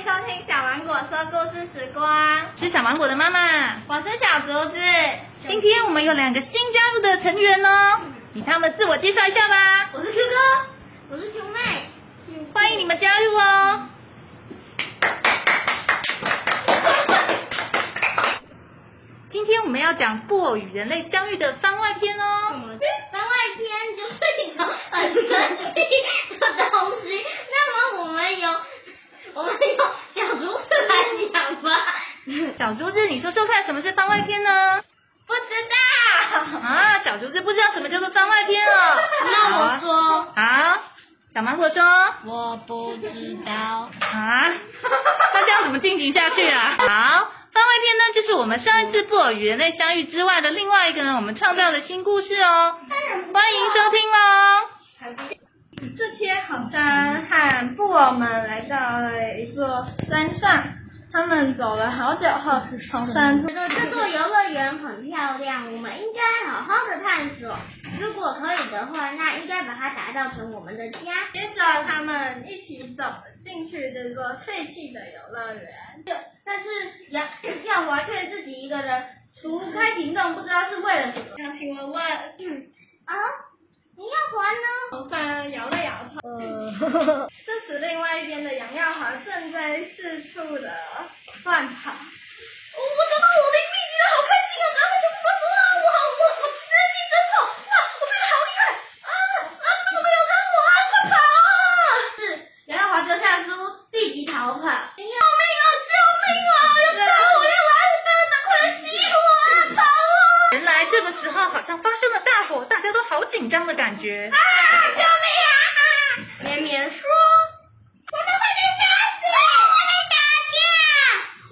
迎收听小芒果说故事时光。是小芒果的妈妈，我是小竹子。今天我们有两个新加入的成员哦，你他们自我介绍一下吧。我是 Q 哥，我是 Q 妹，欢迎你们加入哦。今天我们要讲布偶与人类相遇的番外篇哦。番外篇就是一种很神奇的东西。那么我们有，我们有小竹子来讲吧。小竹子，你说说看，什么是番外篇呢？不知道。啊，小竹子不知道什么叫做番外篇哦。那我说。好，小芒果说。我不知道。啊？那这样怎么进行下去啊？好。番外篇呢，就是我们上一次布偶与人类相遇之外的另外一个呢，我们创造的新故事哦，欢迎收听哦。这天好像和布偶们来到了一座山上。他们走了好久后，从山这座游乐园很漂亮，我们应该好好的探索。如果可以的话，那应该把它打造成我们的家。接着，他们一起走进去这座废弃的游乐园。就但是杨耀华却自己一个人除开行动，不知道是为了什么。想请问问，啊？杨耀华呢？头上摇了摇头。呃。这时，另外一边的杨耀华正在四处的乱跑。我找到我的秘籍了，好开心啊！然后就不说啊，我好我我实力真好，哇，我变得好厉害啊啊！怎么没有跟我啊？快跑啊！是杨耀华丢下书，立即逃跑。紧张的感觉。啊！救命啊！绵绵说。我们会被杀死！我们打架！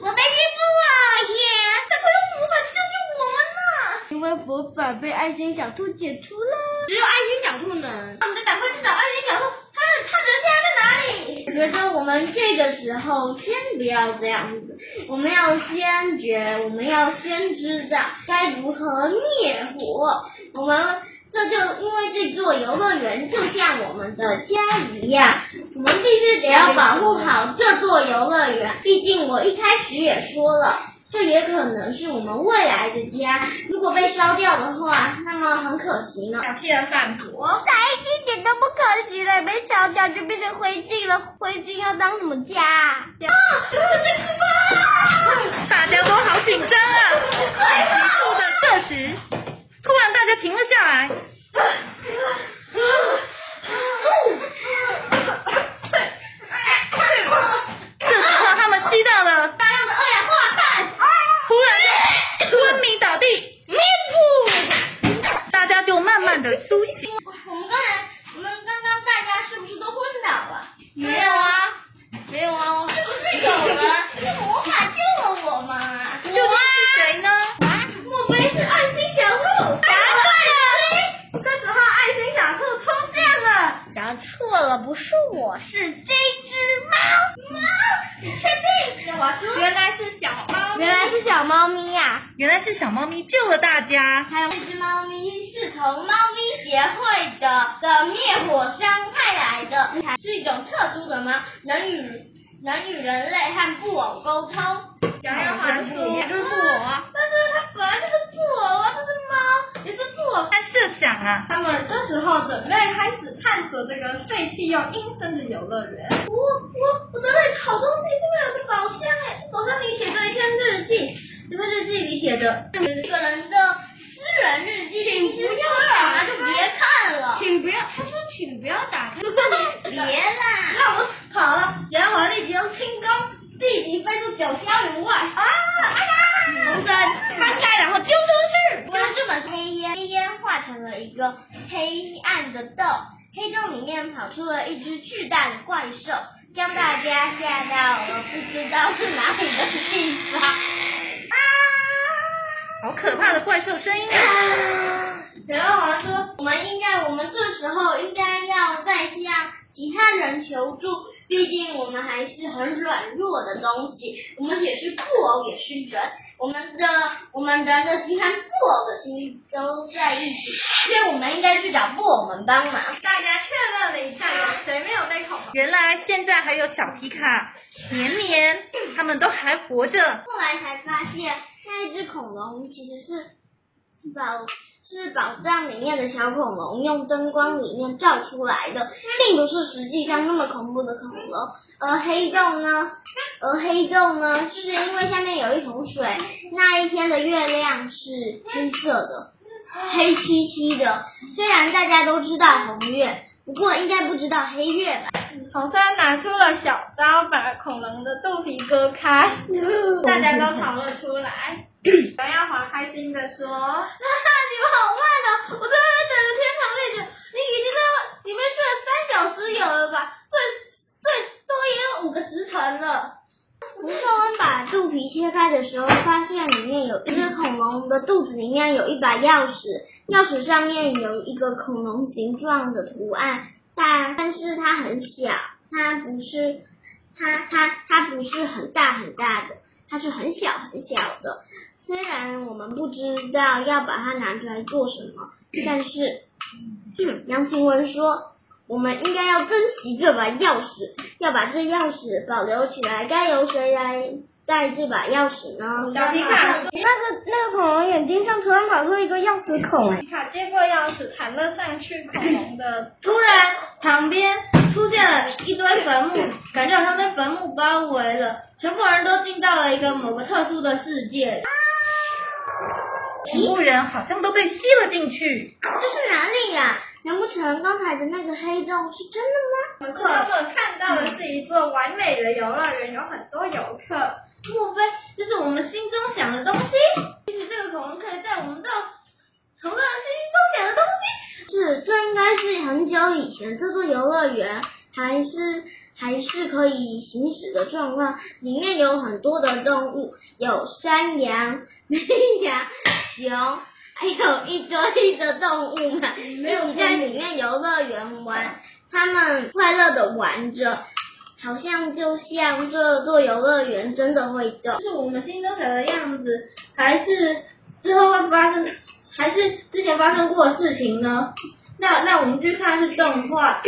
我被欺负了耶！快快用魔法救救我们呐！因为魔法被爱心小兔解除了，只有爱心小兔能。我们得赶快去找爱心小兔，他他人现在在哪里？我觉得我们这个时候先不要这样子，我们要先觉，我们要先知道该如何灭火。我们。这就因为这座游乐园就像我们的家一样，我们必须得要保护好这座游乐园。毕竟我一开始也说了，这也可能是我们未来的家。如果被烧掉的话，那么很可惜呢。小气的反驳，才一点都不可惜了，被烧掉就变成灰烬了。灰烬要当什么家？啊，我！大家都好紧张啊！在急促的这时，突然大家停了下来。原来是小猫原来是小猫咪呀！原来是小猫咪救了大家，还有这只猫咪是从猫咪协会的的灭火箱派来的，是一种特殊的猫，能与能与人类和布偶沟通。杨耀华说，也就是布偶啊，但是它本来就是布偶啊，这是猫，也是布偶。他设想啊，他们这时候准备开始探索这个废弃又阴森的游乐园。我我我这里好东西，这边有个宝箱哎，宝箱里写着一篇日记。这份日记里写着，这个人的私人日记，请不要打开，就别看了，请不要，他说请不要打开，别啦，那我好了，然后立即用轻功立即飞出九霄云外，啊，哎呀，龙灯翻开，然后丢出去，我用这本黑烟，黑烟化成了一个黑暗的洞，黑洞里面跑出了一只巨大的怪兽，将大家吓到了，不知道是哪里的地方。好可怕的怪兽声音啊！杨耀华说：“我们应该，我们这时候应该要再向其他人求助，毕竟我们还是很软弱的东西，我们也是布偶，也是人，我们的我们人的心和布偶的心都在一起，所以我们应该去找布偶们帮忙。大家确认了一下，有谁没有被恐龙？原来现在还有小皮卡、绵绵，他们都还活着。后来才发现，那一只恐龙其实是宝是宝藏里面的小恐龙用灯光里面照出来的，不是实际上那么恐怖的恐龙。而黑洞呢？而黑洞呢？是因为下面有一桶水。那一天的月亮是黑色的，黑漆漆的。虽然大家都知道红月，不过应该不知道黑月吧？红山拿出了小刀，把恐龙的肚皮割开，大家都逃了出来。杨耀华开心的说：“哈哈，你们好慢哦！我在外面等着天长地久，你已经在里面睡了三小时有了吧？最最多也有五个时辰了。”吴秀恩把揭开的时候，发现里面有一只恐龙的肚子里面有一把钥匙，钥匙上面有一个恐龙形状的图案，但但是它很小，它不是它它它不是很大很大的，它是很小很小的。虽然我们不知道要把它拿出来做什么，但是，杨晴雯说。我们应该要珍惜这把钥匙，要把这钥匙保留起来。该由谁来带这把钥匙呢？小皮卡。那个那个恐龙眼睛上突然跑出一个钥匙孔，哎。皮卡接过钥匙，弹了上去。恐龙的突然旁边出现了一堆坟墓，感觉好像被坟墓包围了，全部人都进到了一个某个特殊的世界。全部人好像都被吸了进去。这是哪里呀？难不成刚才的那个黑洞是真的吗？可是他们看到的是一座完美的游乐园，有很多游客。莫非这是我们心中想的东西？其实这个恐龙可以带我们到很多人心中想的东西。是，这应该是很久以前这座游乐园还是还是可以行驶的状况，里面有很多的动物，有山羊、绵羊、熊。还有一堆的动物们一起在里面游乐园玩，他们快乐的玩着，好像就像这座游乐园真的会动。是我们心中想的样子，还是之后会发生，还是之前发生过的事情呢？那那我们去看是动画，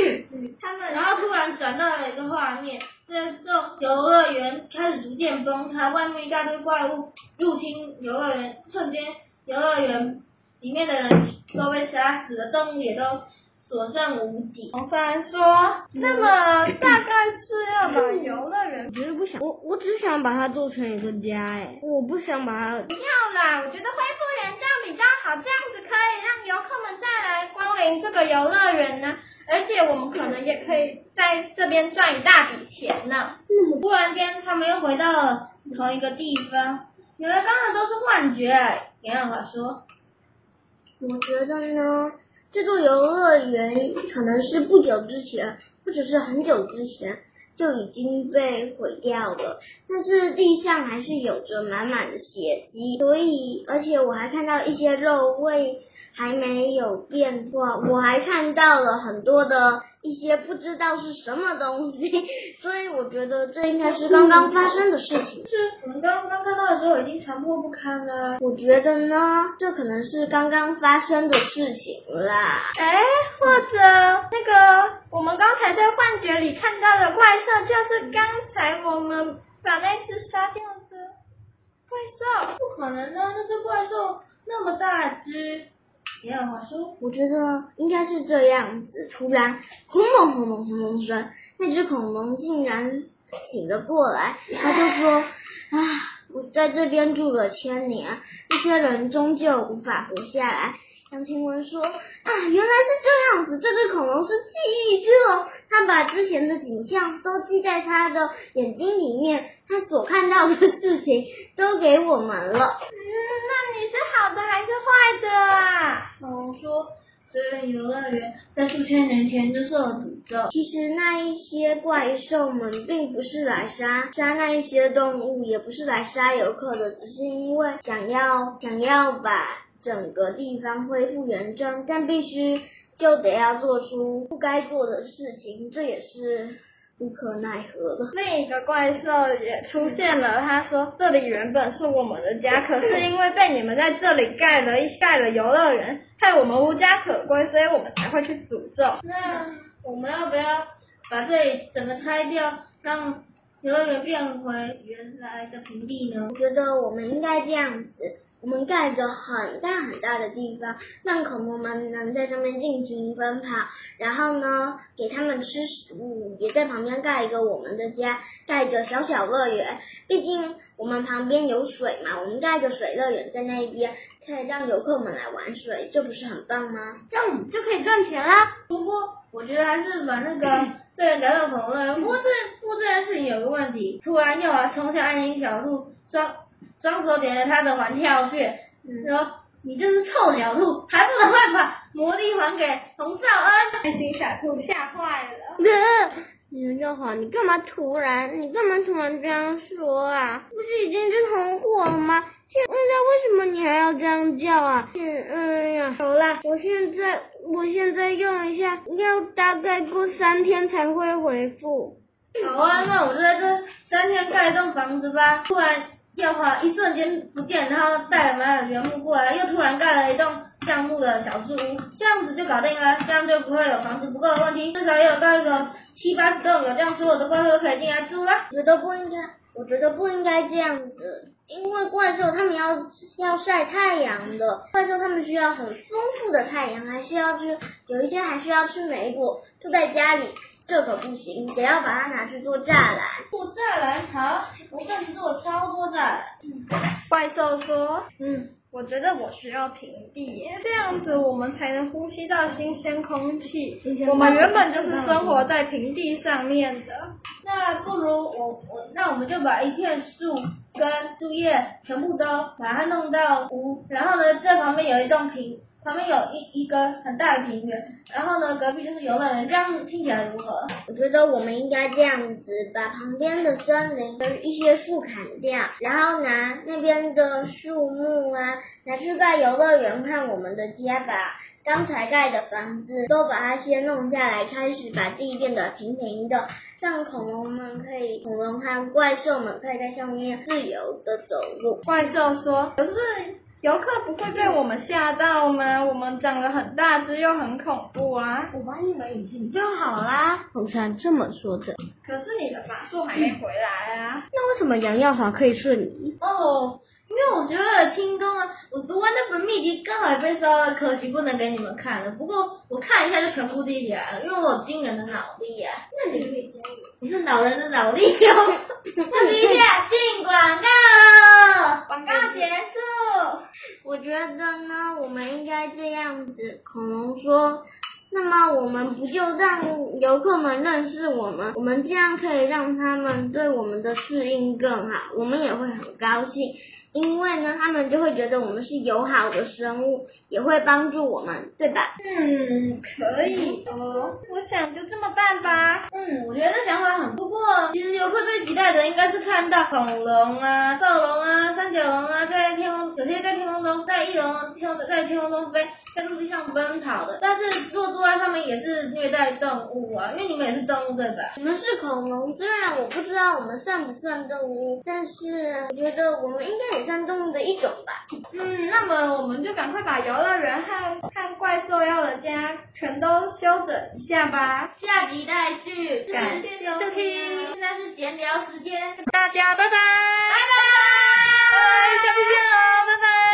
他们然后突然转到了一个画面，这座游乐园开始逐渐崩塌，外面一大堆怪物入侵游乐园，瞬间。游乐园里面的人都被杀死了，动物也都所剩无几。红帆说：“那么大概是要把游乐园……我觉得不想，我我只想把它做成一个家，哎，我不想把它……不要啦，我觉得恢复原状比较好，这样子可以让游客们再来光临这个游乐园呢，而且我们可能也可以在这边赚一大笔钱呢。”嗯，突然间，他们又回到了同一个地方。原来刚才都是幻觉，杨耀华说。我觉得呢，这座游乐园可能是不久之前，或者是很久之前就已经被毁掉了，但是地上还是有着满满的血迹，所以而且我还看到一些肉会还没有变化，我还看到了很多的。一些不知道是什么东西，所以我觉得这应该是刚刚发生的事情。是我们刚刚看到的时候已经残破不堪了。我觉得呢，这可能是刚刚发生的事情啦。哎，或者那个我们刚才在幻觉里看到的怪兽，就是刚才我们把那只杀掉的怪兽？不可能呢，那只怪兽那么大只。杨耀华说：“我觉得应该是这样子。突然，轰隆轰隆轰隆声，那只恐龙竟然醒了过来。他就说：‘啊，我在这边住了千年，这些人终究无法活下来。’杨晴雯说：‘啊，原来是这样子。这只恐龙是记忆之龙，它把之前的景象都记在它的眼睛里面，它所看到的事情都给我们了。’嗯，那你是好的还是坏的啊？”恐龙说，这个游乐园在数千年前就受了诅咒。其实那一些怪兽们并不是来杀杀那一些动物，也不是来杀游客的，只是因为想要想要把整个地方恢复原状，但必须就得要做出不该做的事情，这也是无可奈何的。另一个怪兽也出现了，他说：“这里原本是我们的家，可是因为被你们在这里盖了一盖了游乐园，害我们无家可归，所以我们才会去诅咒。那我们要不要把这里整个拆掉，让游乐园变回原来的平地呢？”我觉得我们应该这样子。我们盖一个很大很大的地方，让恐龙们能在上面尽情奔跑。然后呢，给他们吃食物，也在旁边盖一个我们的家，盖一个小小乐园。毕竟我们旁边有水嘛，我们盖一个水乐园在那边，可以让游客们来玩水，这不是很棒吗？这样我们就可以赚钱啦。不过我觉得还是把那个乐园改成恐龙乐园。不过这不过这件事情有个问题，突然又要冲向爱心小兔说。双手点了他的环跳穴，说、嗯：“你这是臭鸟兔，还不赶快把！魔力还给洪少恩。”爱心小兔吓坏了。哥，你又好，你干嘛突然？你干嘛突然这样说啊？不是已经是同伙了吗？现在为什么你还要这样叫啊？嗯，哎呀，好啦，我现在我现在用一下，要大概过三天才会回复。好啊，那我就在这三天盖一栋房子吧。突然。要话一瞬间不见，然后带了满的原木过来，又突然盖了一栋橡木的小树屋，这样子就搞定了，这样就不会有房子不够的问题，至少也有到个七八十栋，有这样所有的怪兽都可以进来住了。我觉得不应该，我觉得不应该这样子，因为怪兽他们要要晒太阳的，怪兽他们需要很丰富的太阳，还需要去有一些还需要吃莓果，住在家里。这可不行，得要把它拿去做栅栏。做栅栏好，我这次做超多栅栏。怪兽说：“嗯，我觉得我需要平地耶，这样子我们才能呼吸到新鲜空气。我们原本就是生活在平地上面的。那不如我我那我们就把一片树跟树叶全部都把它弄到屋，然后呢，这旁边有一栋平。”旁边有一一个很大的平原，然后呢，隔壁就是游乐园，这样听起来如何？我觉得我们应该这样子，把旁边的森林跟一些树砍掉，然后拿那边的树木啊，拿去盖游乐园和我们的家，吧刚才盖的房子都把它先弄下来，开始把地变得平平的，让恐龙们可以，恐龙和怪兽们可以在上面自由的走路。怪兽说：“可是。”游客不会被我们吓到吗？我们长得很大只又很恐怖啊！我把你们引进就好啦。红山这么说着。可是你的法术还没回来啊！嗯、那为什么杨耀华可以瞬移？哦，因为我觉得听众啊，我读完那本秘籍刚好也被烧了，可惜不能给你们看了。不过我看一下就全部记起来了，因为我有惊人的脑力啊！那你可以加油。你是老人的脑力哦。休息一下，进广告，广告结束。我觉得呢，我们应该这样子。恐龙说：“那么我们不就让游客们认识我们？我们这样可以让他们对我们的适应更好，我们也会很高兴。”因为呢，他们就会觉得我们是友好的生物，也会帮助我们，对吧？嗯，可以哦。我想就这么办吧。嗯，我觉得这想法很不错。其实游客最期待的应该是看到恐龙啊、暴龙啊、三角龙啊，在天空，有些在天空中，在翼龙天在天空中飞。在陆地上奔跑的，但是坐坐在上面也是虐待动物啊，因为你们也是动物对吧？你们是恐龙，虽然我不知道我们算不算动物，但是我觉得我们应该也算动物的一种吧。嗯，那么我们就赶快把游乐园和和怪兽要的家全都修整一下吧。下集待续，感谢收听，现在是闲聊时间，大家拜拜，拜拜，拜拜，下次见喽，拜拜。